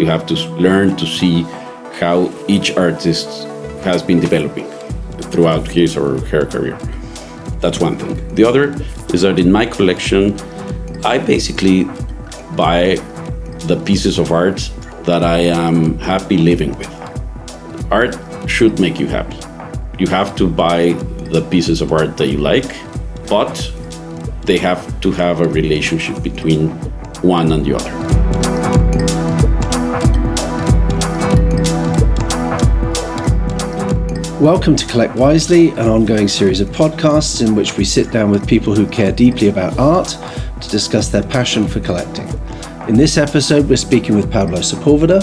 You have to learn to see how each artist has been developing throughout his or her career. That's one thing. The other is that in my collection, I basically buy the pieces of art that I am happy living with. Art should make you happy. You have to buy the pieces of art that you like, but they have to have a relationship between one and the other. Welcome to Collect Wisely, an ongoing series of podcasts in which we sit down with people who care deeply about art to discuss their passion for collecting. In this episode, we're speaking with Pablo Sepulveda.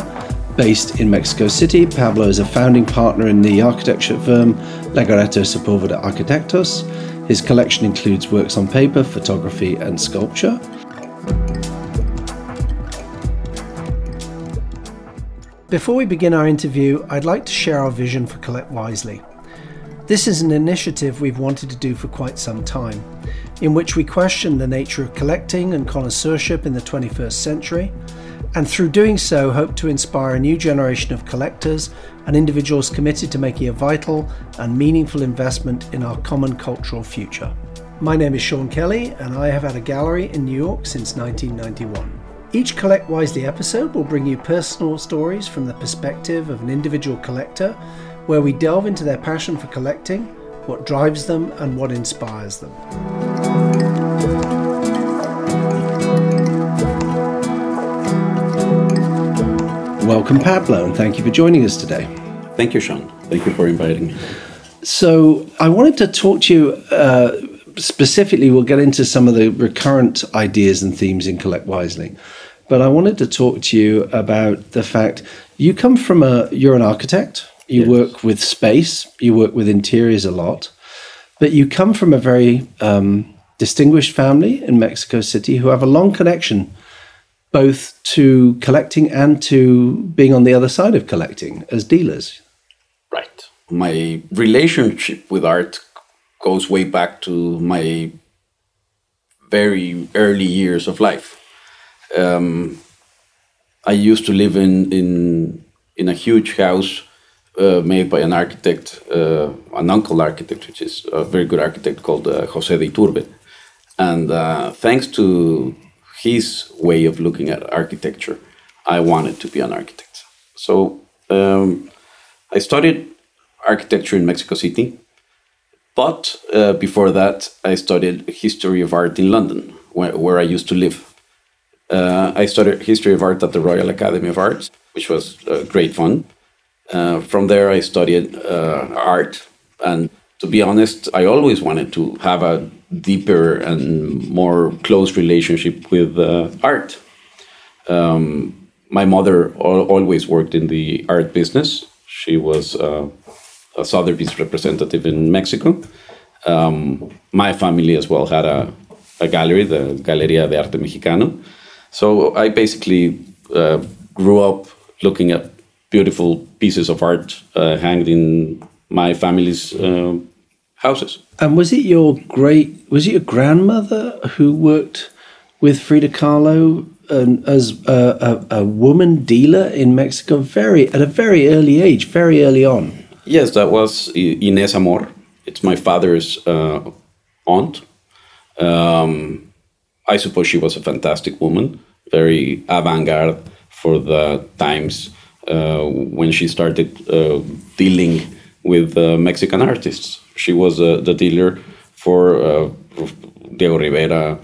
Based in Mexico City, Pablo is a founding partner in the architecture firm Legorreta Sepulveda Arquitectos. His collection includes works on paper, photography, and sculpture. Before we begin our interview, I'd like to share our vision for Collect Wisely. This is an initiative we've wanted to do for quite some time, in which we question the nature of collecting and connoisseurship in the 21st century, and through doing so, hope to inspire a new generation of collectors and individuals committed to making a vital and meaningful investment in our common cultural future. My name is Sean Kelly, and I have had a gallery in New York since 1991. Each Collect Wisely episode will bring you personal stories from the perspective of an individual collector, where we delve into their passion for collecting, what drives them, and what inspires them. Welcome, Pablo, and thank you for joining us today. Thank you, Sean. Thank you for inviting me. So, I wanted to talk to you uh, specifically. We'll get into some of the recurrent ideas and themes in Collect Wisely, but I wanted to talk to you about the fact you come from a you're an architect. You Yes. work with space. You work with interiors a lot, but you come from a very um, distinguished family in Mexico City who have a long connection both to collecting and to being on the other side of collecting as dealers. Right. My relationship with art goes way back to my very early years of life. Um, I used to live in in in a huge house uh, made by an architect, uh, an uncle architect, which is a very good architect called uh, Jose de Yturbe. And uh, thanks to his way of looking at architecture, I wanted to be an architect. So um, I studied architecture in Mexico City, but uh, before that, I studied history of art in London, where, where I used to live. Uh, I studied history of art at the Royal Academy of Arts, which was uh, great fun. Uh, from there, I studied uh, art, and to be honest, I always wanted to have a deeper and more close relationship with uh, art. Um, my mother al- always worked in the art business. She was uh, a Sotheby's representative in Mexico. Um, my family as well had a, a gallery, the Galería de Arte Mexicano. So I basically uh, grew up looking at beautiful pieces of art uh, hanged in my family's uh, houses. And was it your great? Was it your grandmother who worked with Frida Kahlo um, as a, a, a woman dealer in Mexico? Very at a very early age, very early on. Yes, that was Inés Amor. It's my father's uh, aunt. Um, I suppose she was a fantastic woman, very avant-garde for the times uh, when she started uh, dealing with uh, Mexican artists. She was uh, the dealer for uh, Diego Rivera,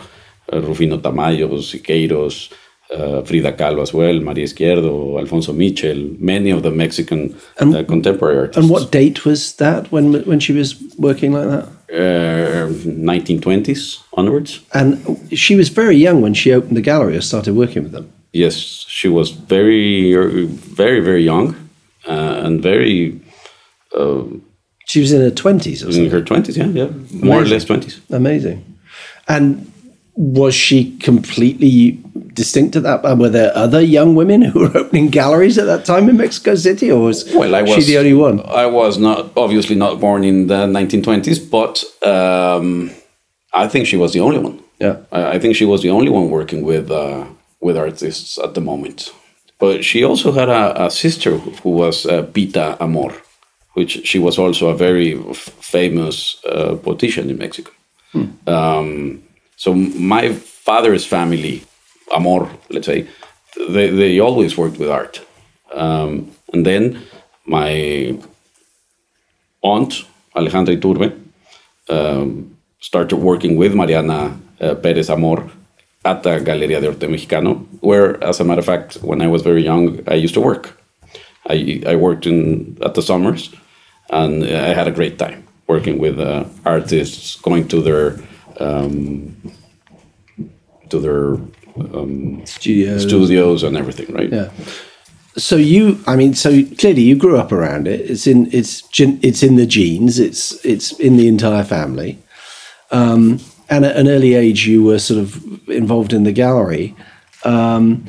uh, Rufino Tamayo, Siqueiros, uh, Frida Kahlo as well, María Izquierdo, Alfonso Michel, many of the Mexican uh, contemporary artists. And what date was that when when she was working like that? uh, 1920s onwards. And she was very young when she opened the gallery or started working with them. Yes, she was very, very, very young uh, and very She was in her twenties or in her 20s. Yeah, yeah, more or less 20s. Amazing. And was she completely distinct at that? uh, Were there other young women who were opening galleries at that time in Mexico City, or was Well, I was she the only one? I was not obviously not born in the 1920s, but um, I think she was the only one. Yeah. I, I think she was the only one working with uh, with artists at the moment. But she also had a, a sister who was uh, Pita Amor, which she was also a very f- famous uh, politician in Mexico. Um, so my father's family, Amor, let's say, they, they always worked with art. Um, and then my aunt, Alejandra Yturbe, um, started working with Mariana uh, Perez Amor at the Galería de Arte Mexicano, where, as a matter of fact, when I was very young, I used to work. I, I worked in at the summers, and I had a great time working with uh, artists, going to their um, to their um, Studios. studios and everything, right? Yeah. So you, I mean, so clearly you grew up around it. It's in it's it's in the genes. It's it's in the entire family. Um, and at an early age, you were sort of involved in the gallery. Um,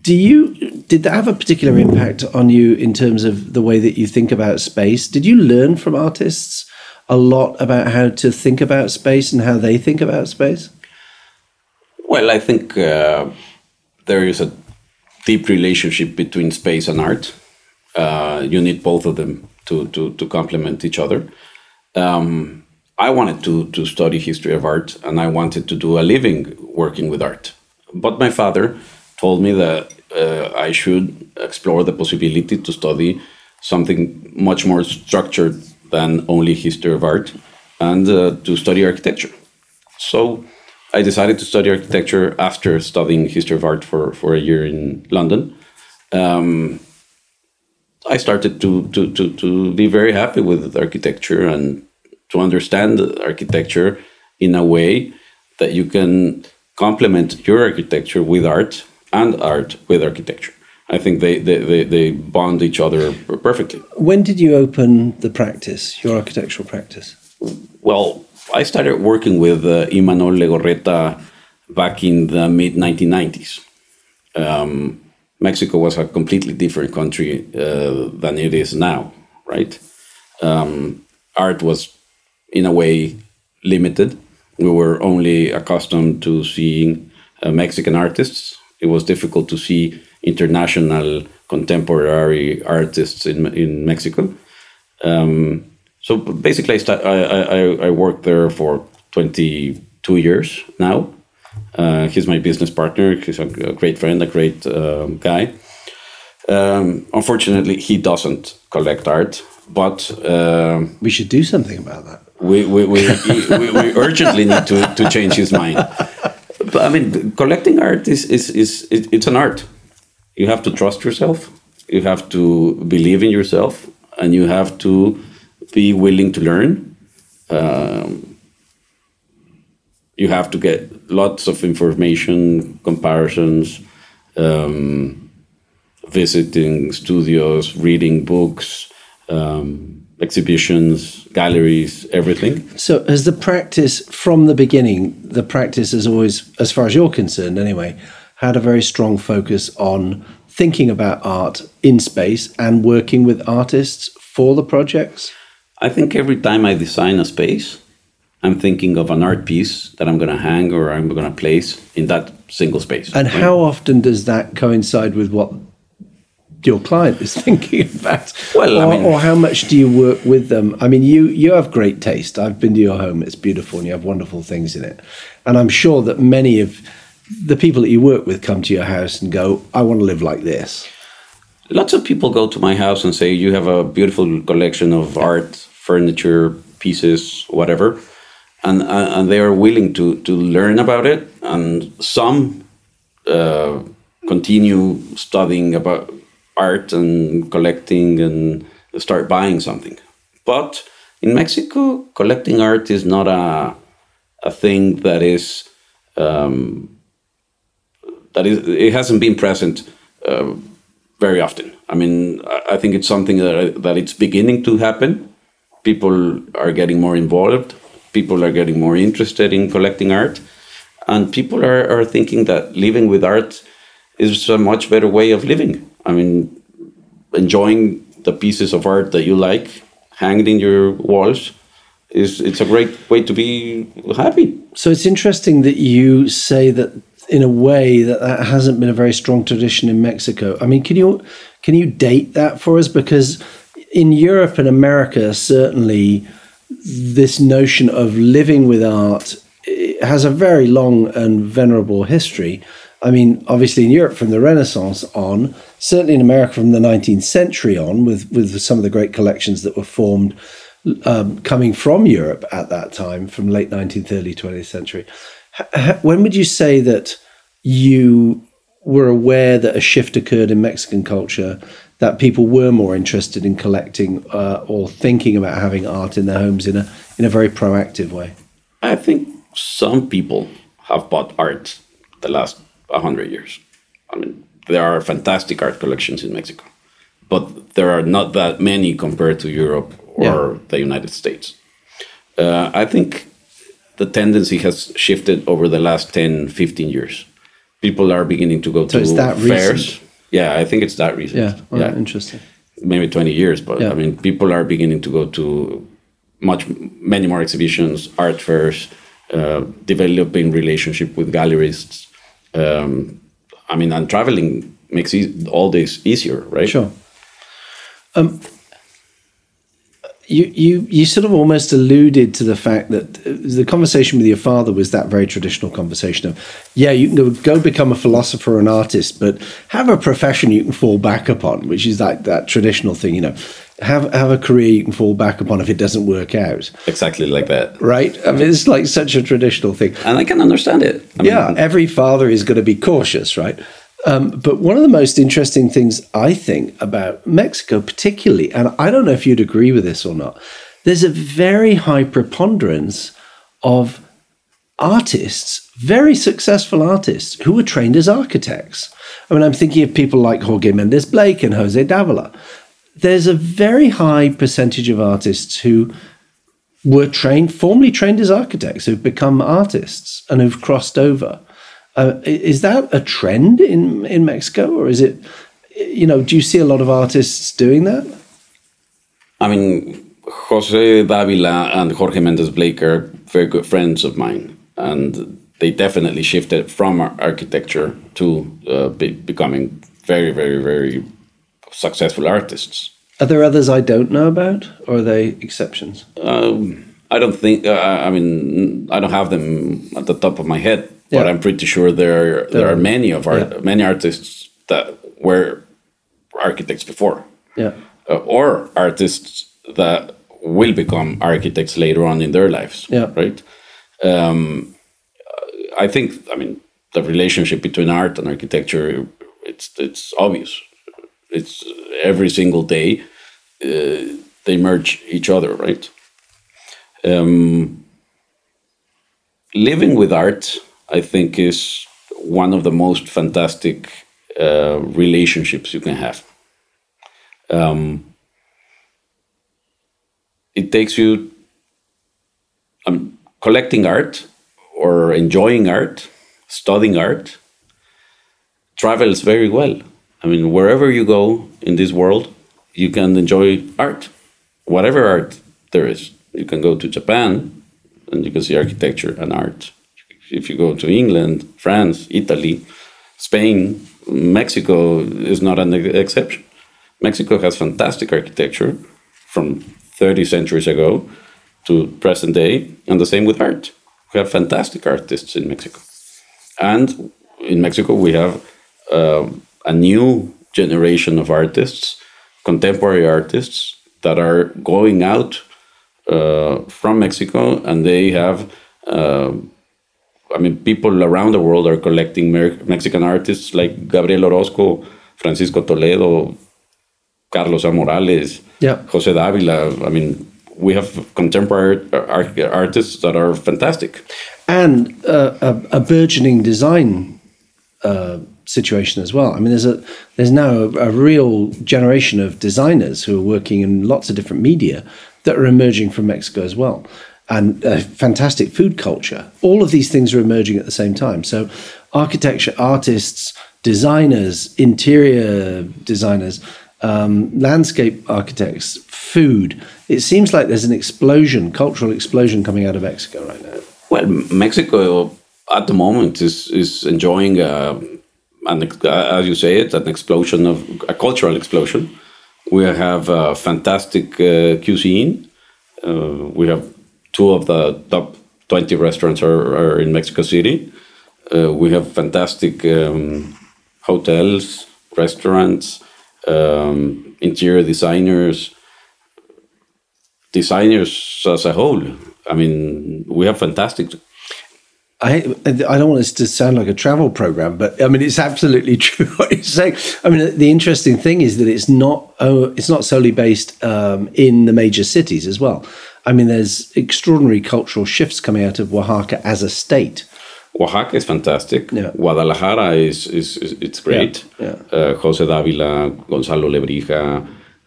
do you did that have a particular impact on you in terms of the way that you think about space? Did you learn from artists a lot about how to think about space and how they think about space? Well, I think uh, there is a deep relationship between space and art. Uh, you need both of them to, to, to complement each other. Um, I wanted to, to study history of art and I wanted to do a living working with art. But my father told me that uh, I should explore the possibility to study something much more structured than only history of art and uh, to study architecture. So I decided to study architecture after studying history of art for, for a year in London. Um, I started to, to, to, to be very happy with architecture and to understand architecture in a way that you can complement your architecture with art and art with architecture. I think they, they, they, they bond each other perfectly. When did you open the practice, your architectural practice? Well, I started working with uh, Imanol Legorreta back in the mid 1990s. Um, Mexico was a completely different country uh, than it is now, right? Um, art was, in a way, limited. We were only accustomed to seeing uh, Mexican artists. It was difficult to see international contemporary artists in in Mexico. Um, so basically, I, I, I, I worked there for 22 years now. Uh, he's my business partner. He's a, a great friend, a great um, guy. Um, unfortunately, he doesn't collect art, but um, We should do something about that. we, we, we, we, we urgently need to, to change his mind. But I mean, collecting art is, is, is it, it's an art. You have to trust yourself, you have to believe in yourself, and you have to be willing to learn. Um, you have to get lots of information, comparisons, um, visiting studios, reading books, um, exhibitions, galleries, everything. So, has the practice from the beginning, the practice has always, as far as you're concerned anyway, had a very strong focus on thinking about art in space and working with artists for the projects? I think every time I design a space, I'm thinking of an art piece that I'm going to hang or I'm going to place in that single space. And how often does that coincide with what your client is thinking about? Well, I mean- or how much do you work with them? I mean, you you have great taste. I've been to your home; it's beautiful, and you have wonderful things in it. And I'm sure that many of the people that you work with come to your house and go, "I want to live like this." Lots of people go to my house and say, You have a beautiful collection of art, furniture, pieces, whatever. And, uh, and they are willing to, to learn about it. And some uh, continue studying about art and collecting and start buying something. But in Mexico, collecting art is not a, a thing that is um, that is it hasn't been present uh, very often. I mean, I think it's something that that it's beginning to happen. People are getting more involved. People are getting more interested in collecting art, and people are, are thinking that living with art is a much better way of living. I mean, enjoying the pieces of art that you like, hanged in your walls, is it's a great way to be happy. So it's interesting that you say that in a way that that hasn't been a very strong tradition in Mexico. I mean, can you can you date that for us? Because in Europe and America, certainly, this notion of living with art has a very long and venerable history. I mean, obviously in Europe from the Renaissance on, certainly in America from the 19th century on, with with some of the great collections that were formed um, coming from Europe at that time, from late 19th, early 20th century. When would you say that you were aware that a shift occurred in Mexican culture, that people were more interested in collecting uh, or thinking about having art in their homes in a in a very proactive way? I think some people have bought art the last hundred years. I mean, there are fantastic art collections in Mexico, but there are not that many compared to Europe or yeah. the United States. Uh, I think the tendency has shifted over the last 10, 15 years. People are beginning to go so to fairs. Recent? Yeah, I think it's that reason. Yeah, well, yeah. interesting. Maybe 20 years, but yeah. I mean, people are beginning to go to much, many more exhibitions, art fairs, uh, developing relationship with gallerists. Um, I mean, and traveling makes e all this easier, right? Sure. Um, you, you you sort of almost alluded to the fact that the conversation with your father was that very traditional conversation of yeah you can go, go become a philosopher or an artist but have a profession you can fall back upon which is like that traditional thing you know. Have have a career you can fall back upon if it doesn't work out. Exactly like that. Right? I mean it's like such a traditional thing. And i can understand it. I yeah mean, every father is going to be cautious right um, but one of the most interesting things I think about Mexico, particularly, and I don't know if you'd agree with this or not, there's a very high preponderance of artists, very successful artists, who were trained as architects. I mean, I'm thinking of people like Jorge Mendez Blake and Jose Davila. There's a very high percentage of artists who were trained, formally trained as architects, who've become artists and who've crossed over. Uh, is that a trend in in Mexico, or is it? You know, do you see a lot of artists doing that? I mean, Jose Davila and Jorge Mendez Blake are very good friends of mine, and they definitely shifted from architecture to uh, be, becoming very, very, very successful artists. Are there others I don't know about, or are they exceptions? Um, I don't think. Uh, I mean, I don't have them at the top of my head yeah. but I'm pretty sure there are, there are many of art, yeah. many artists that were architects before, yeah, uh, or artists that will become architects later on in their lives, yeah, right. Um, I think, I mean, the relationship between art and architecture, it's it's obvious. It's every single day uh, they merge each other, right? Um, living with art I think is one of the most fantastic uh, relationships you can have. Um, it takes you um, collecting art or enjoying art, studying art, travels very well. I mean, wherever you go in this world, you can enjoy art, whatever art there is. You can go to Japan and you can see architecture and art if you go to England, France, Italy, Spain, Mexico is not an exception. Mexico has fantastic architecture from 30 centuries ago to present day, and the same with art. We have fantastic artists in Mexico. And in Mexico, we have uh, a new generation of artists, contemporary artists, that are going out uh, from Mexico and they have. Uh, I mean, people around the world are collecting Mexican artists like Gabriel Orozco, Francisco Toledo, Carlos Amorales, yeah. Jose Davila. I mean, we have contemporary art artists that are fantastic. And uh, a, a, burgeoning design uh, situation as well. I mean, there's a there's now a, a, real generation of designers who are working in lots of different media that are emerging from Mexico as well and a fantastic food culture. All of these things are emerging at the same time. So, architecture artists, designers, interior designers, um, landscape architects, food. It seems like there's an explosion, cultural explosion coming out of Mexico right now. Well, Mexico at the moment is is enjoying uh, an as you say it an explosion of a cultural explosion. We have a fantastic uh, cuisine. Uh, we have two of the top twenty restaurants are, are in Mexico City. Uh, we have fantastic um, hotels, restaurants, um, interior designers, designers as a whole. I mean, we have fantastic I I don't want this to sound like a travel program, but I mean it's absolutely true what you're saying. I mean the interesting thing is that it's not oh, it's not solely based um, in the major cities as well. I mean there's extraordinary cultural shifts coming out of Oaxaca as a state. Oaxaca is fantastic. Yeah. Guadalajara is, is, is it's great. Yeah. yeah. Uh, Jose Davila, Gonzalo Lebrija,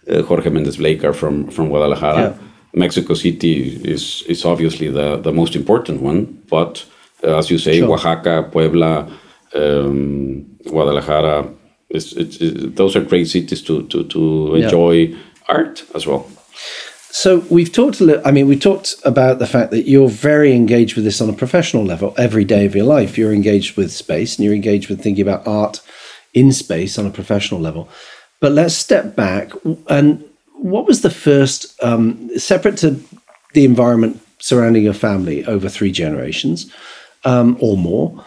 uh, Jorge Mendez Blake are from from Guadalajara. Yeah. Mexico City is is obviously the the most important one, but uh, as you say, sure. Oaxaca, Puebla, um, Guadalajara. It's, it's, it, those are great cities to to, to enjoy art as well. So we've talked a little. I mean, we talked about the fact that you're very engaged with this on a professional level every day of your life. You're engaged with space, and you're engaged with thinking about art in space on a professional level. But let's step back. And what was the first, um, separate to the environment surrounding your family over three generations? um, or more.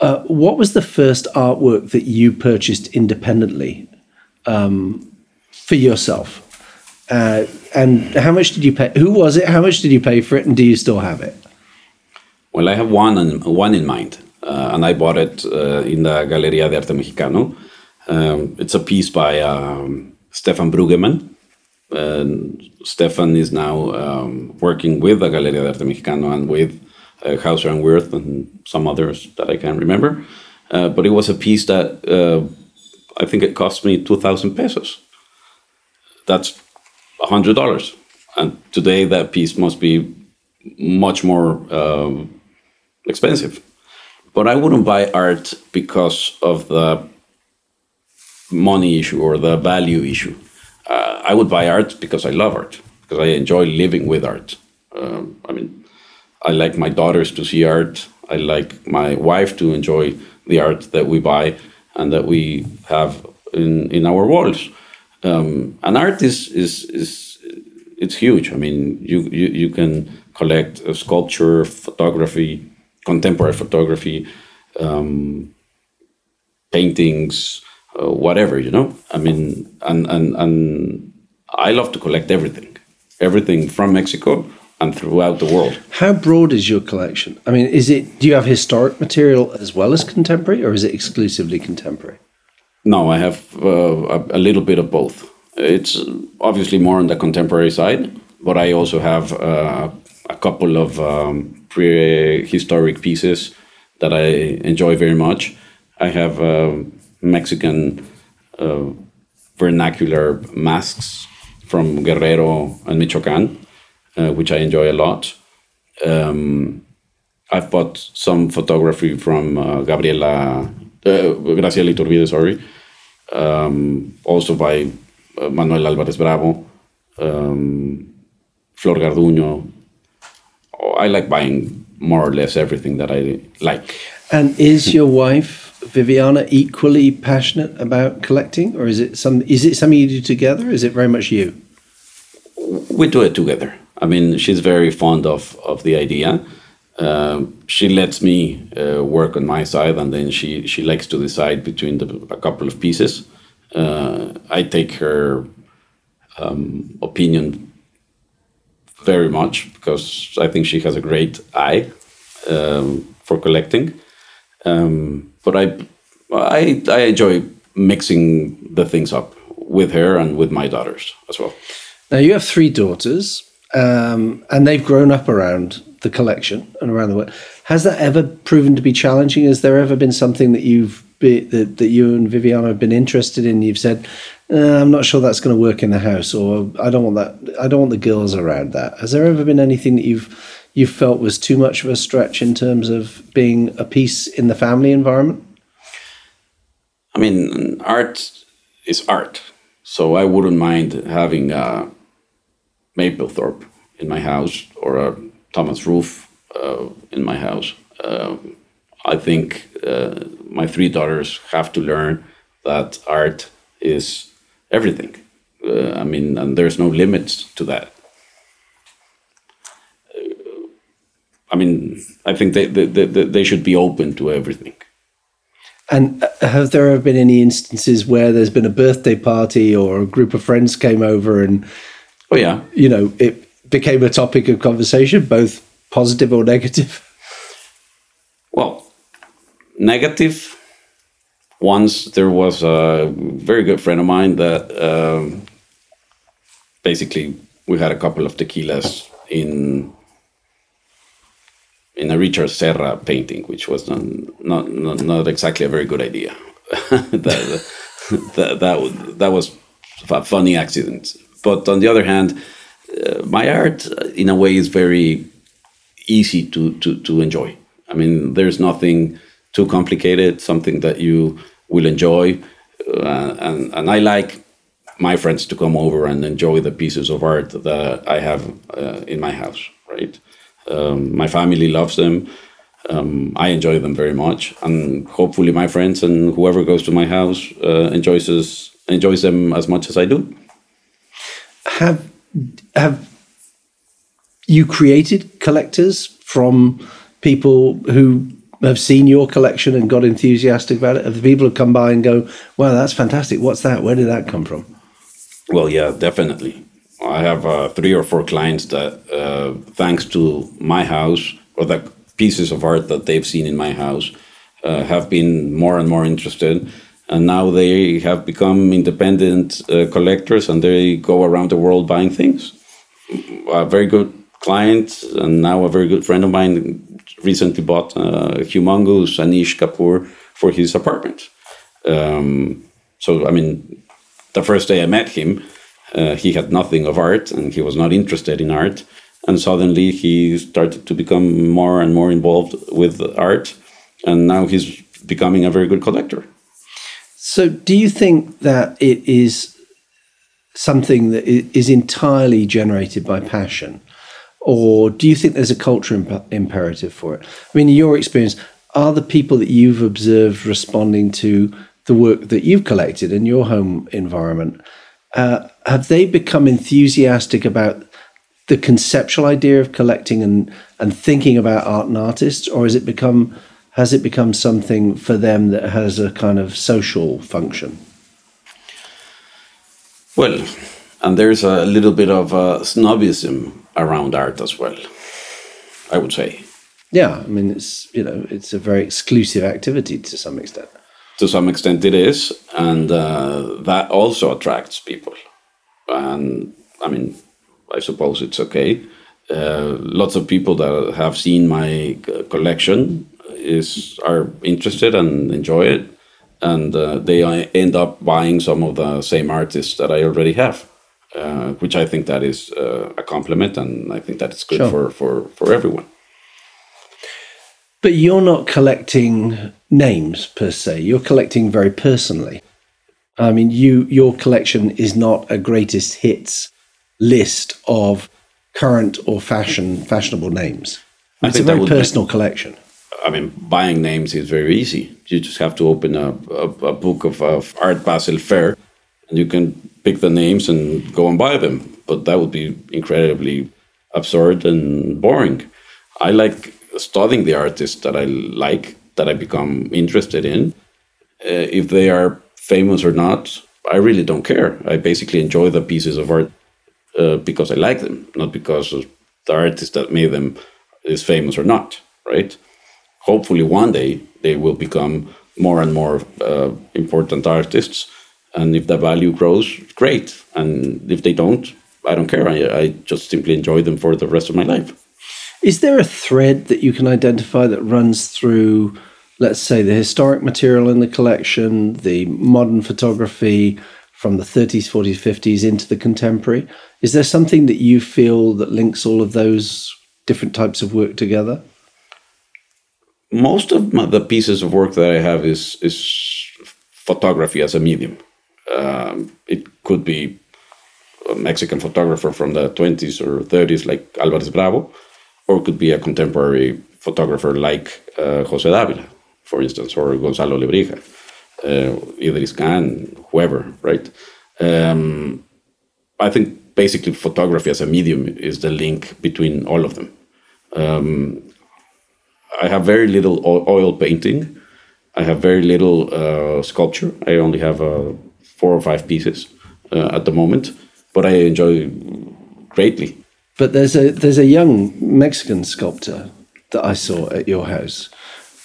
Uh, what was the first artwork that you purchased independently um, for yourself? Uh, and how much did you pay? Who was it? How much did you pay for it? And do you still have it? Well, I have one one in mind, uh, and I bought it uh, in the Galería de Arte Mexicano. Um, it's a piece by um, Stefan Brueggemann. Stefan is now um, working with the Galería de Arte Mexicano and with uh, Hauser and Wirth and some others that I can't remember. Uh, but it was a piece that uh, I think it cost me 2,000 pesos. That's $100. And today that piece must be much more um, expensive. But I wouldn't buy art because of the money issue or the value issue. Uh, I would buy art because I love art, because I enjoy living with art. Um, I mean, I like my daughters to see art. I like my wife to enjoy the art that we buy and that we have in, in our walls. Um, and art is, is, is it's huge. I mean, you, you, you can collect sculpture, photography, contemporary photography, um, paintings, uh, whatever, you know? I mean, and, and, and I love to collect everything, everything from Mexico and throughout the world. How broad is your collection? I mean, is it do you have historic material as well as contemporary, or is it exclusively contemporary? No, I have uh, a, little bit of both. It's obviously more on the contemporary side, but I also have uh, a couple of um, prehistoric pieces that I enjoy very much. I have uh, Mexican vernacular masks from Guerrero and Michoacan uh, which I enjoy a lot. Um, I've bought some photography from uh, Gabriela, uh, Graciela Iturbide, sorry, um, also by uh, Manuel Alvarez Bravo, um, Flor Garduño. Oh, I like buying more or less everything that I like. And is your wife Viviana equally passionate about collecting, or is it some? Is it something you do together? is it very much you? We do it together. I mean, she's very fond of of the idea. Uh, she lets me uh, work on my side, and then she she likes to decide between the, a couple of pieces. Uh, I take her um, opinion very much because I think she has a great eye um, for collecting. Um, but I, I I enjoy mixing the things up with her and with my daughters as well. Now you have three daughters um, and they've grown up around the collection and around the world. Has that ever proven to be challenging? Has there ever been something that you've be, that, that you and Viviana have been interested in? You've said, uh, "I'm not sure that's going to work in the house," or "I don't want that. I don't want the girls around that." Has there ever been anything that you've you felt was too much of a stretch in terms of being a piece in the family environment? I mean, art is art, so I wouldn't mind having. a Mapplethorpe in my house or a Thomas Ruff uh, in my house. Uh, I think uh, my three daughters have to learn that art is everything. Uh, I mean, and there's no limits to that. Uh, I mean, I think they, they, they, they should be open to everything. And have there ever been any instances where there's been a birthday party or a group of friends came over and, oh yeah, you know, it became a topic of conversation, both positive or negative? Well, negative. Once there was a very good friend of mine that um, basically we had a couple of tequilas in in a Richard Serra painting, which was not not, not, not exactly a very good idea. that, that, that, that was a funny accident. But on the other hand, uh, my art, uh, in a way, is very easy to, to, to enjoy. I mean, there's nothing too complicated, something that you will enjoy. Uh, and, and I like my friends to come over and enjoy the pieces of art that I have uh, in my house, right? Um, my family loves them. Um, I enjoy them very much, and hopefully, my friends and whoever goes to my house uh, enjoys enjoys them as much as I do. Have have you created collectors from people who have seen your collection and got enthusiastic about it? Have the people who come by and go, "Wow, that's fantastic! What's that? Where did that come from?" Well, yeah, definitely. I have uh, three or four clients that, uh, thanks to my house or the pieces of art that they've seen in my house, uh, have been more and more interested. And now they have become independent uh, collectors and they go around the world buying things. A very good client and now a very good friend of mine recently bought a humongous Anish Kapoor for his apartment. Um, so, I mean, the first day I met him, uh, he had nothing of art and he was not interested in art. And suddenly he started to become more and more involved with art. And now he's becoming a very good collector. So, do you think that it is something that is entirely generated by passion? Or do you think there's a culture imp- imperative for it? I mean, in your experience, are the people that you've observed responding to the work that you've collected in your home environment? Uh, have they become enthusiastic about the conceptual idea of collecting and, and thinking about art and artists, or has it become has it become something for them that has a kind of social function? Well, and there's a little bit of uh, snobism around art as well. I would say. Yeah, I mean it's you know it's a very exclusive activity to some extent to some extent it is and uh, that also attracts people and i mean i suppose it's okay uh, lots of people that have seen my collection is are interested and enjoy it and uh, they end up buying some of the same artists that i already have uh, which i think that is uh, a compliment and i think that it's good sure. for, for, for everyone but you're not collecting names per se. You're collecting very personally. I mean, you your collection is not a greatest hits list of current or fashion fashionable names. It's a very personal collection. I mean, buying names is very easy. You just have to open a, a, a book of, of, Art Basel Fair, and you can pick the names and go and buy them. But that would be incredibly absurd and boring. I like studying the artists that I like, that I become interested in. Uh, if they are famous or not, I really don't care. I basically enjoy the pieces of art uh, because I like them, not because the artist that made them is famous or not, right? Hopefully, one day they will become more and more uh, important artists. And if the value grows, great. And if they don't, I don't care. I, I just simply enjoy them for the rest of my life. Is there a thread that you can identify that runs through, let's say, the historic material in the collection, the modern photography from the 30s, 40s, 50s into the contemporary? Is there something that you feel that links all of those different types of work together? Most of my, the pieces of work that I have is is photography as a medium. Um, it could be a Mexican photographer from the 20s or 30s, like Alvarez Bravo, or it could be a contemporary photographer like uh, Jose Davila. for instance, or Gonzalo Lebrija, uh, Idris Khan, whoever, right? Um, I think basically photography as a medium is the link between all of them. Um, I have very little oil painting. I have very little uh, sculpture. I only have uh, four or five pieces uh, at the moment, but I enjoy greatly. But there's a there's a young Mexican sculptor that I saw at your house.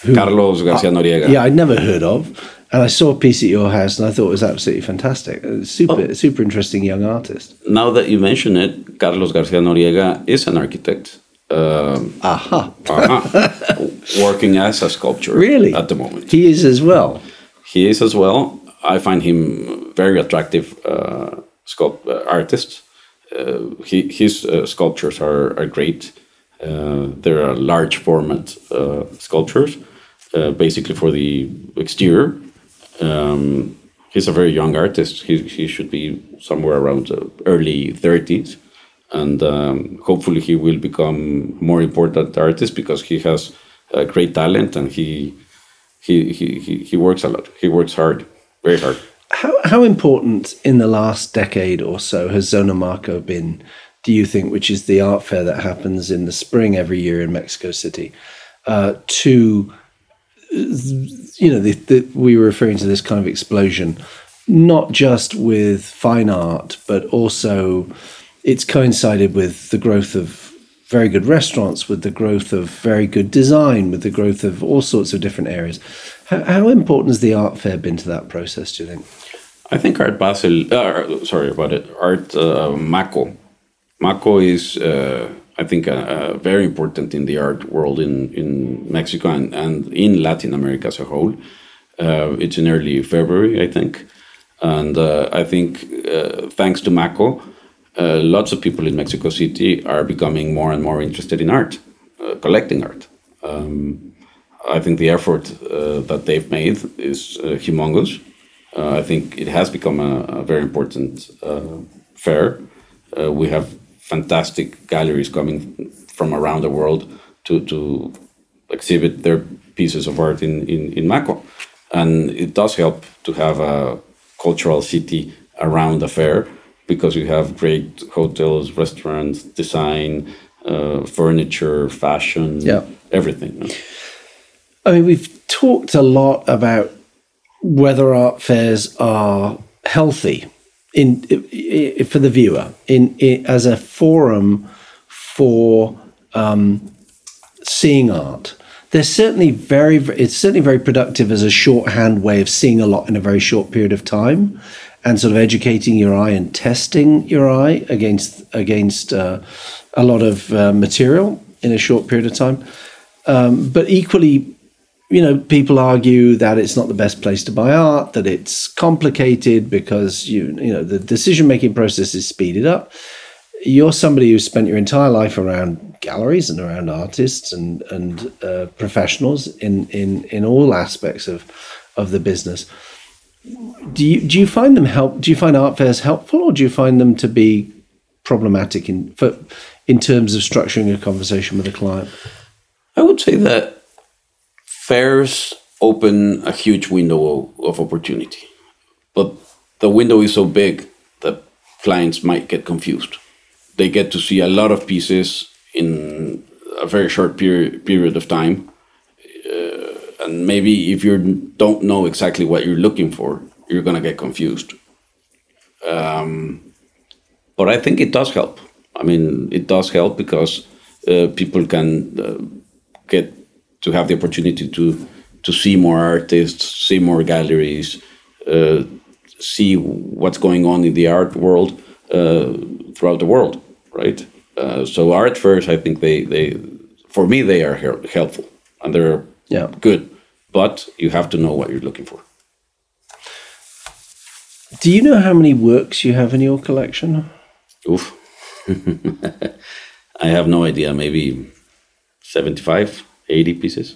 Who, Carlos Garcia Noriega. yeah, I'd never heard of, and I saw a piece at your house, and I thought it was absolutely fantastic. Super, oh. super interesting young artist. Now that you mention it, Carlos Garcia Noriega is an architect. Um, Aha. uh-huh, working as a sculptor. Really? At the moment. He is as well. He is as well. I find him very attractive uh, sculpt uh, artist. Uh, he, his uh, sculptures are, are great. Uh, there are large format uh, sculptures, basically for the exterior. Um, he's a very young artist. He, he should be somewhere around early 30s and um, hopefully he will become more important artist because he has great talent and he he he he works a lot. He works hard, very hard. How how important in the last decade or so has Zona Maco been? Do you think, which is the art fair that happens in the spring every year in Mexico City, uh, to you know, the, the, we were referring to this kind of explosion, not just with fine art, but also it's coincided with the growth of very good restaurants, with the growth of very good design, with the growth of all sorts of different areas. How, how important has the art fair been to that process? Do you think? I think Art Basel. Uh, sorry about it. Art uh, Maco. Maco is, uh, I think, uh, uh, very important in the art world in in Mexico and, and in Latin America as a whole. Uh, it's in early February, I think, and I think thanks to Maco uh, lots of people in Mexico City are becoming more and more interested in art, uh, collecting art. Um, I think the effort uh, that they've made is uh, humongous. Uh, I think it has become a, a very important fair. we have fantastic galleries coming from around the world to, to exhibit their pieces of art in, in, in Maco. And it does help to have a cultural city around the fair because we have great hotels, restaurants, design, uh, furniture, fashion, yeah. everything. I mean, we've talked a lot about whether art fairs are healthy in, in for the viewer in, in, as a forum for um, seeing art. They're certainly very. It's certainly very productive as a shorthand way of seeing a lot in a very short period of time and sort of educating your eye and testing your eye against against uh, a lot of uh, material in a short period of time. Um, but equally, you know, people argue that it's not the best place to buy art, that it's complicated because you you know the decision making process is speeded up. You're somebody who's spent your entire life around galleries and around artists and and uh, professionals in in in all aspects of of the business do you do you find them help? Do you find art fairs helpful, or do you find them to be problematic in for, in terms of structuring a conversation with a client? I would say that fairs open a huge window of opportunity, but the window is so big that clients might get confused. They get to see a lot of pieces in a very short period period of time uh, and maybe if you don't know exactly what you're looking for, you're gonna get confused. Um, but I think it does help. I mean, it does help because uh, people can uh, get to have the opportunity to to see more artists, see more galleries, uh, see what's going on in the art world uh, throughout the world, right? Uh, so art fairs, I think they they for me they are helpful and they're yeah. good but you have to know what you're looking for. Do you know how many works you have in your collection? Oof. I have no idea, maybe 75, 80 pieces.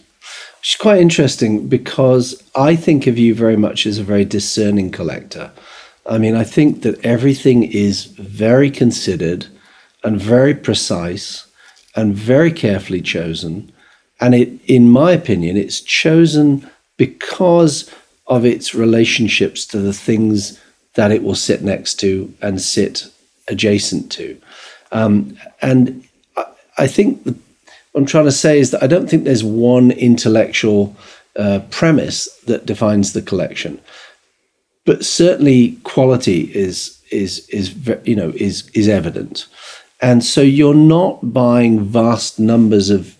Which is quite interesting because I think of you very much as a very discerning collector. I mean, I think that everything is very considered and very precise and very carefully chosen and it, in my opinion, it's chosen because of its relationships to the things that it will sit next to and sit adjacent to. Um, and I, I think the, what I'm trying to say is that I don't think there's one intellectual uh, premise that defines the collection, but certainly quality is is is you know is is evident, and so you're not buying vast numbers of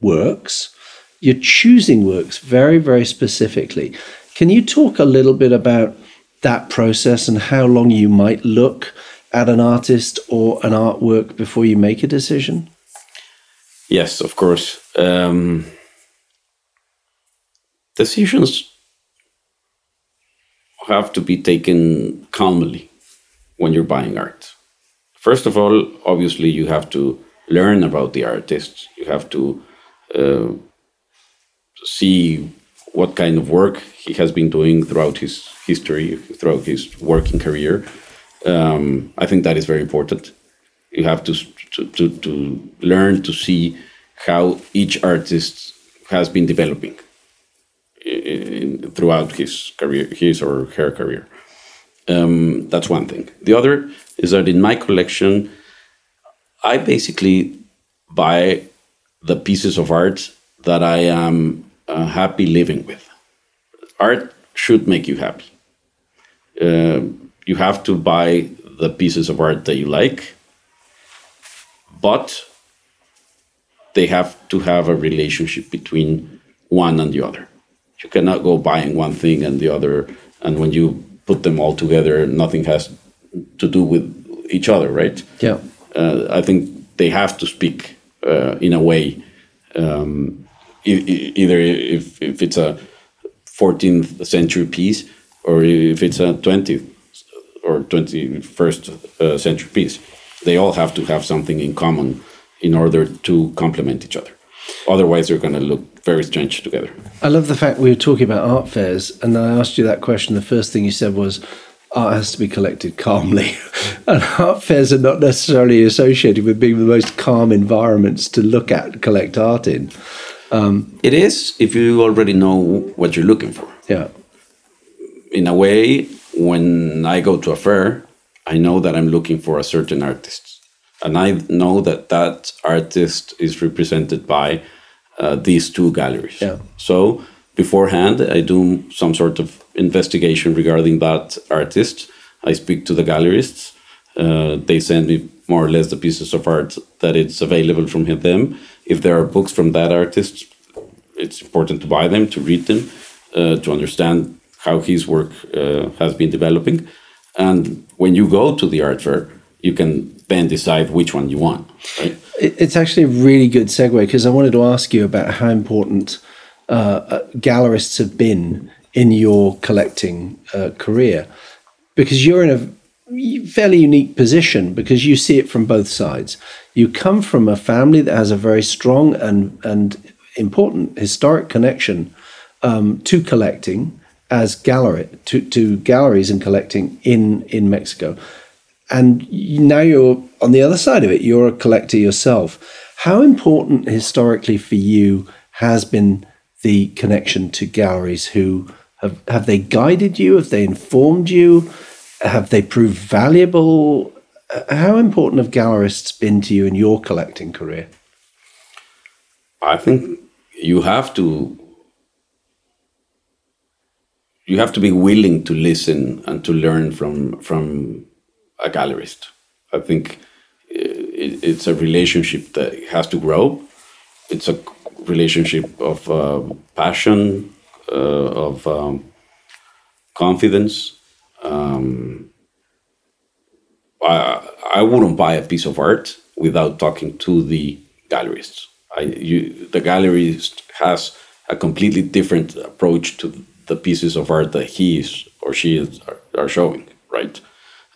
works. You're choosing works very very specifically. Can you talk a little bit about that process and how long you might look at an artist or an artwork before you make a decision? Yes, of course. Um, decisions have to be taken calmly when you're buying art. First of all, obviously, you have to learn about the artist. You have to uh, see what kind of work he has been doing throughout his history, throughout his working career. Um, I think that is very important. You have to, to, to, learn to see how each artist has been developing in, throughout his career, his or her career. Um, that's one thing. The other is that in my collection, I basically buy the pieces of art that I am uh, happy living with. Art should make you happy. Uh, you have to buy the pieces of art that you like, but they have to have a relationship between one and the other. You cannot go buying one thing and the other, and when you put them all together, nothing has to do with each other, right? Yeah. Uh, I think they have to speak uh, in a way um, either if, if it's a 14th century piece or if it's a 20th or 21st uh, century piece. They all have to have something in common in order to complement each other. Otherwise, they're going to look very strange together. I love the fact we were talking about art fairs, and I asked you that question. The first thing you said was, art has to be collected calmly. and art fairs are not necessarily associated with being the most calm environments to look at collect art in. Um, it is if you already know what you're looking for. Yeah. In a way, when I go to a fair, I know that I'm looking for a certain artist. And I know that that artist is represented by uh, these two galleries. Yeah. So beforehand, I do some sort of investigation regarding that artist. I speak to the gallerists. Uh, they send me more or less the pieces of art that it's available from them if there are books from that artist, it's important to buy them, to read them, uh, to understand how his work uh, has been developing. And when you go to the art fair, you can then decide which one you want. Right? It's actually a really good segue because I wanted to ask you about how important uh, uh gallerists have been in your collecting uh, career because you're in a fairly unique position because you see it from both sides. You come from a family that has a very strong and and important historic connection um, to collecting as gallery to, to galleries and collecting in in Mexico, and now you're on the other side of it. You're a collector yourself. How important historically for you has been the connection to galleries who have have they guided you? Have they informed you? have they proved valuable? How important have gallerists been to you in your collecting career? I think you have to you have to be willing to listen and to learn from from a gallerist. I think it, it's a relationship that has to grow. It's a relationship of uh, passion, uh, of um, confidence, um, I, I wouldn't buy a piece of art without talking to the gallerist. I, you, the gallerist has a completely different approach to the pieces of art that he is or she is are, are showing, right?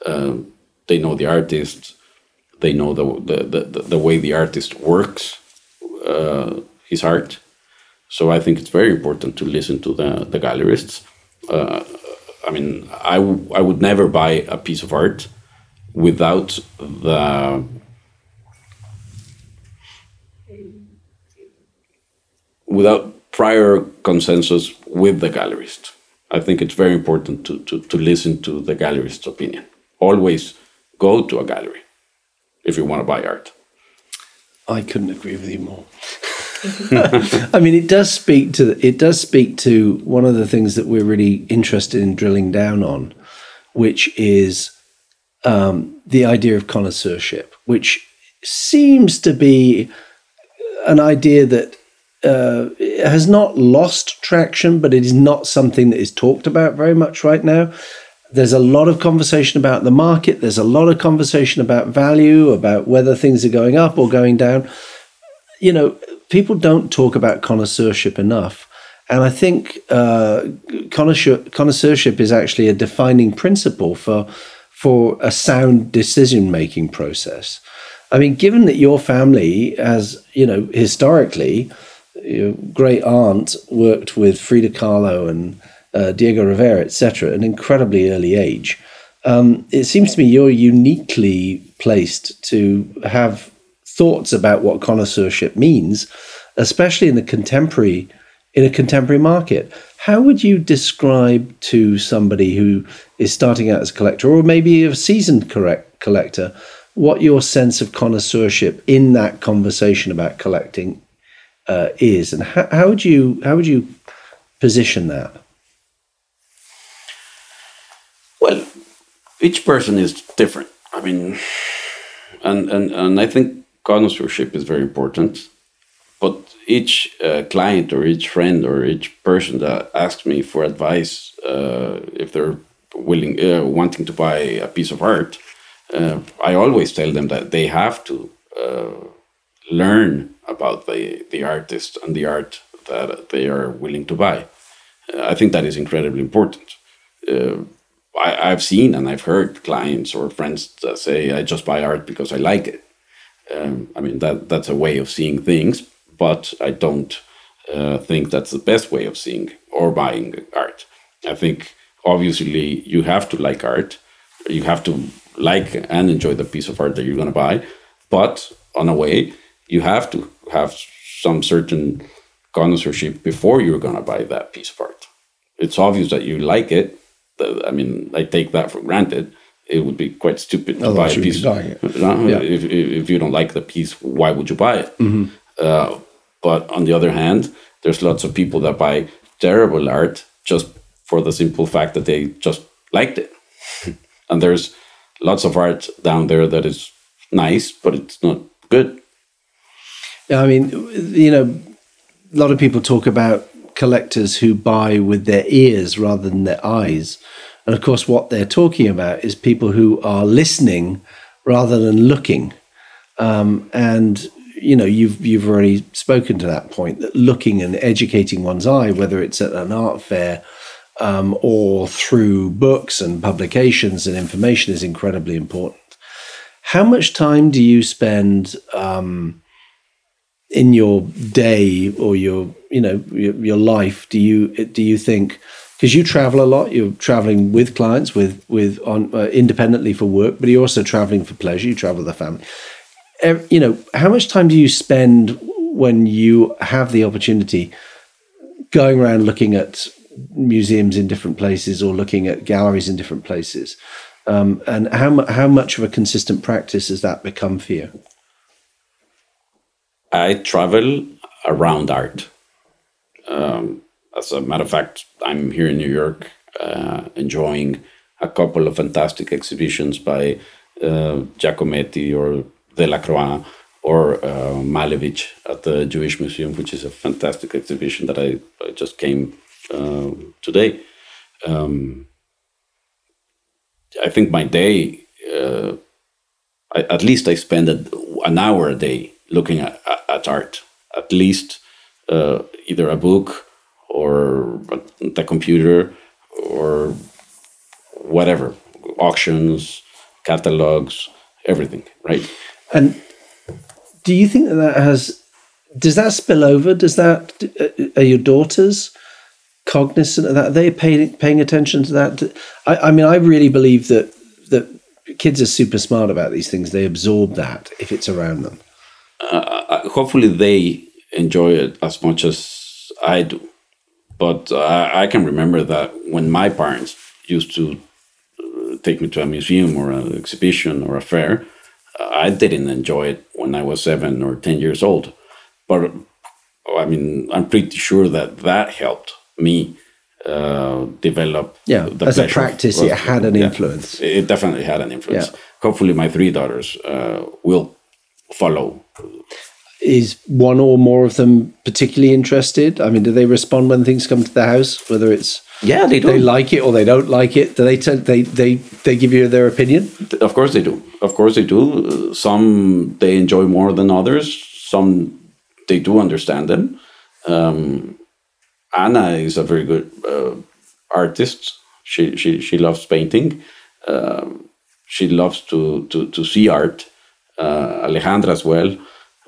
Um, they know the artist, they know the, the, the, the way the artist works uh, his art. So I think it's very important to listen to the, the gallerists. Uh, I mean, I, I would never buy a piece of art without the without prior consensus with the gallerist. I think it's very important to, to, to listen to the gallerist's opinion. Always go to a gallery if you want to buy art. I couldn't agree with you more. I mean, it does speak to it does speak to one of the things that we're really interested in drilling down on, which is um, the idea of connoisseurship, which seems to be an idea that uh, has not lost traction, but it is not something that is talked about very much right now. There's a lot of conversation about the market. There's a lot of conversation about value, about whether things are going up or going down. You know, people don't talk about connoisseurship enough. And I think uh, connoisseurship is actually a defining principle for for a sound decision making process. I mean, given that your family has, you know, historically, your great aunt worked with Frida Kahlo and uh, Diego Rivera, etc., at an incredibly early age. Um, it seems to me you're uniquely placed to have thoughts about what connoisseurship means, especially in the contemporary in a contemporary market. How would you describe to somebody who is starting out as a collector, or maybe a seasoned correct collector, what your sense of connoisseurship in that conversation about collecting uh, is, and how, how would you how would you position that? Well, each person is different. I mean, and and and I think connoisseurship is very important. But each uh, client or each friend or each person that asks me for advice, uh, if they're willing, uh, wanting to buy a piece of art, uh, I always tell them that they have to uh, learn about the, the artist and the art that they are willing to buy. Uh, I think that is incredibly important. I, have seen and I've heard clients or friends say, I just buy art because I like it. Um, I mean, that, that's a way of seeing things, but I don't uh, think that's the best way of seeing or buying art. I think obviously you have to like art, you have to like and enjoy the piece of art that you're going to buy, but on a way, you have to have some certain connoisseurship before you're going to buy that piece of art. It's obvious that you like it. I mean, I take that for granted. It would be quite stupid to buy a piece. Yeah. If, if you don't like the piece, why would you buy it? Mm-hmm. Uh, but on the other hand, there's lots of people that buy terrible art just for the simple fact that they just liked it. and there's lots of art down there that is nice, but it's not good. Yeah, I mean, you know, a lot of people talk about collectors who buy with their ears rather than their eyes. And of course, what they're talking about is people who are listening rather than looking. Um, and you know you've you've already spoken to that point that looking and educating one's eye, whether it's at an art fair um, or through books and publications and information, is incredibly important. How much time do you spend um, in your day or your you know your, your life? Do you do you think? Because you travel a lot. You're traveling with clients, with with on uh, independently for work, but you're also traveling for pleasure. You travel with the family you know, how much time do you spend when you have the opportunity going around looking at museums in different places or looking at galleries in different places? Um, and how how much of a consistent practice has that become for you? I travel around art. Um, as a matter of fact, I'm here in New York, uh, enjoying a couple of fantastic exhibitions by uh, Giacometti or Delacroix or uh, Malevich at the Jewish Museum, which is a fantastic exhibition that I, I just came uh, today. Um, I think my day, uh, I, at least I spend an hour a day looking at, at art, at least uh, either a book or the computer or whatever, auctions, catalogs, everything, right? And do you think that that has does that spill over? Does that uh, are your daughters cognizant of that? Are they paying paying attention to that? I, I mean, I really believe that that kids are super smart about these things. They absorb that if it's around them. Uh, uh hopefully, they enjoy it as much as I do, but uh, I can remember that when my parents used to uh, take me to a museum or an exhibition or a fair, I didn't enjoy it when I was seven or ten years old. But I mean, I'm pretty sure that that helped me uh, develop. Yeah, the as a pleasure of- practice, it had an yeah, influence. It definitely had an influence. Yeah. Hopefully, my three daughters uh, will follow. Is one or more of them particularly interested? I mean, do they respond when things come to the house? Whether it's Yeah, they do. they like it or they don't like it? Do they t- they they they give you their opinion? Of course they do. Of course they do. Uh, Some they enjoy more than others. Some they do understand them. Um, Anna is a very good uh, artist. She she she loves painting. Um she loves to to to see art. Uh, Alejandra as well.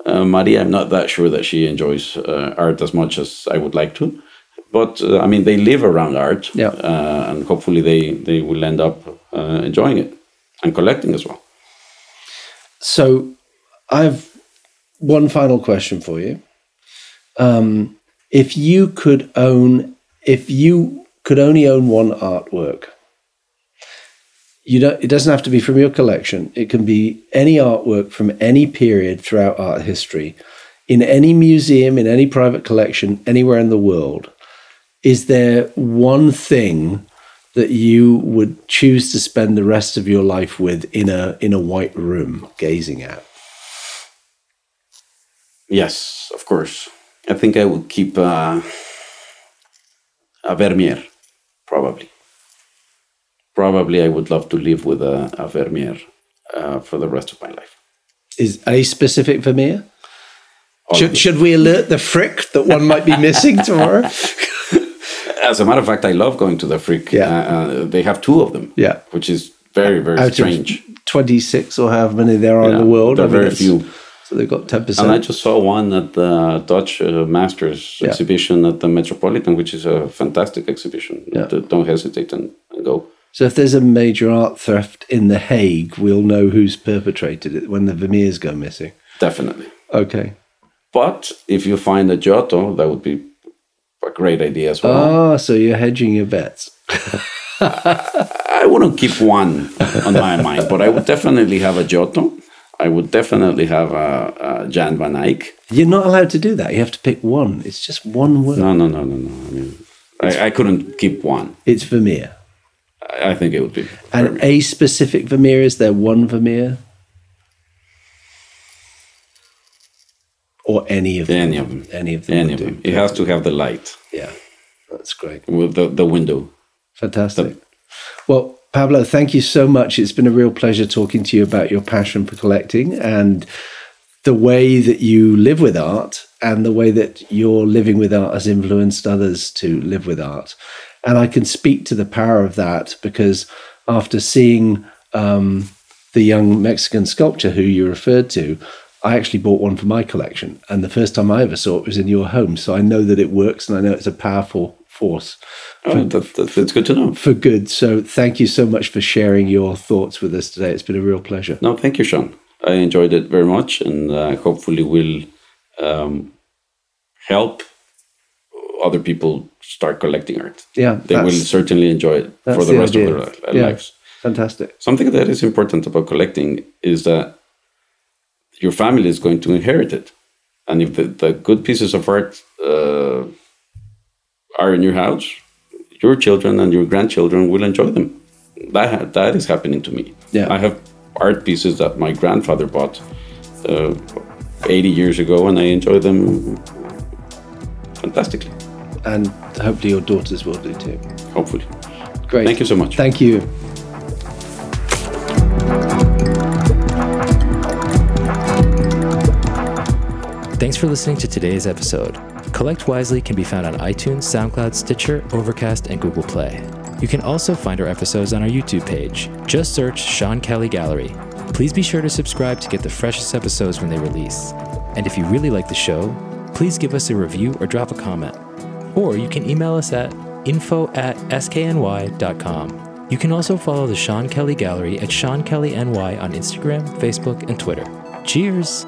Uh, Maria, I'm not that sure that she enjoys uh, art as much as I would like to. But uh, I mean, they live around art, Yeah. uh, and hopefully they they will end up uh, enjoying it and collecting as well. So, I've one final question for you. Um, if you could own, if you could only own one artwork, you don't. It doesn't have to be from your collection. It can be any artwork from any period throughout art history, in any museum, in any private collection, anywhere in the world. Is there one thing that you would choose to spend the rest of your life with in a in a white room gazing at? Yes, of course. I think I would keep uh, a Vermeer, probably. Probably I would love to live with a, a Vermeer uh, for the rest of my life. Is a specific Vermeer? Should, should we alert the frick that one might be missing tomorrow? As a matter of fact, I love going to the frick. Yeah. Uh, uh, they have two of them. Yeah. Which is very, very Out strange. 26 or however many there are in the world. there are I think very few. So they've got 10%. And I just saw one at the Dutch uh, Masters Yeah. exhibition at the Metropolitan, which is a fantastic exhibition. Yeah. Don't hesitate and, and go. So if there's a major art theft in The Hague, we'll know who's perpetrated it when the Vermeers go missing. Definitely. Okay. But if you find a Giotto, that would be a great idea as well. Ah, so you're hedging your bets. I wouldn't keep one on my mind, but I would definitely have a Giotto. I would definitely have a, a Jan van Eyck. You're not allowed to do that. You have to pick one. It's just one word. No, no, no, no, no. I mean, I, I couldn't keep one. It's Vermeer. I, think it would be. And a specific Vermeer, is there one Vermeer? Or any of them? Any of them. Any of them. Any of do. them. It has to have the light Yeah, that's great. with the, the window. Fantastic. Well, Pablo, thank you so much. It's been a real pleasure talking to you about your passion for collecting and the way that you live with art and the way that your living with art has influenced others to live with art. And I can speak to the power of that because after seeing um, the young Mexican sculpture who you referred to, I actually bought one for my collection. And the first time I ever saw it was in your home. So I know that it works and I know it's a powerful force Oh, that, that, that's good to know. for good. So thank you so much for sharing your thoughts with us today. It's been a real pleasure. No, thank you, Sean. I enjoyed it very much, and uh, hopefully will um, help other people start collecting art. Yeah, They will certainly enjoy it for the, rest idea. of their Yeah. lives. Fantastic. Something that is important about collecting is that your family is going to inherit it. And if the, the good pieces of art uh, are in your house, your children and your grandchildren will enjoy them. That, that is happening to me. Yeah. I have art pieces that my grandfather bought uh, 80 years ago, and I enjoy them fantastically, And hopefully your daughters will do too. hopefully. Great. Thank you so much. Thank you. Thanks for listening to today's episode. Collect Wisely can be found on iTunes, SoundCloud, Stitcher, Overcast, and Google Play. You can also find our episodes on our YouTube page. Just search Sean Kelly Gallery. Please be sure to subscribe to get the freshest episodes when they release. And if you really like the show, please give us a review or drop a comment. Or you can email us at info at skny.com. You can also follow the Sean Kelly Gallery at Sean Kelly NY on Instagram, Facebook, and Twitter. Cheers!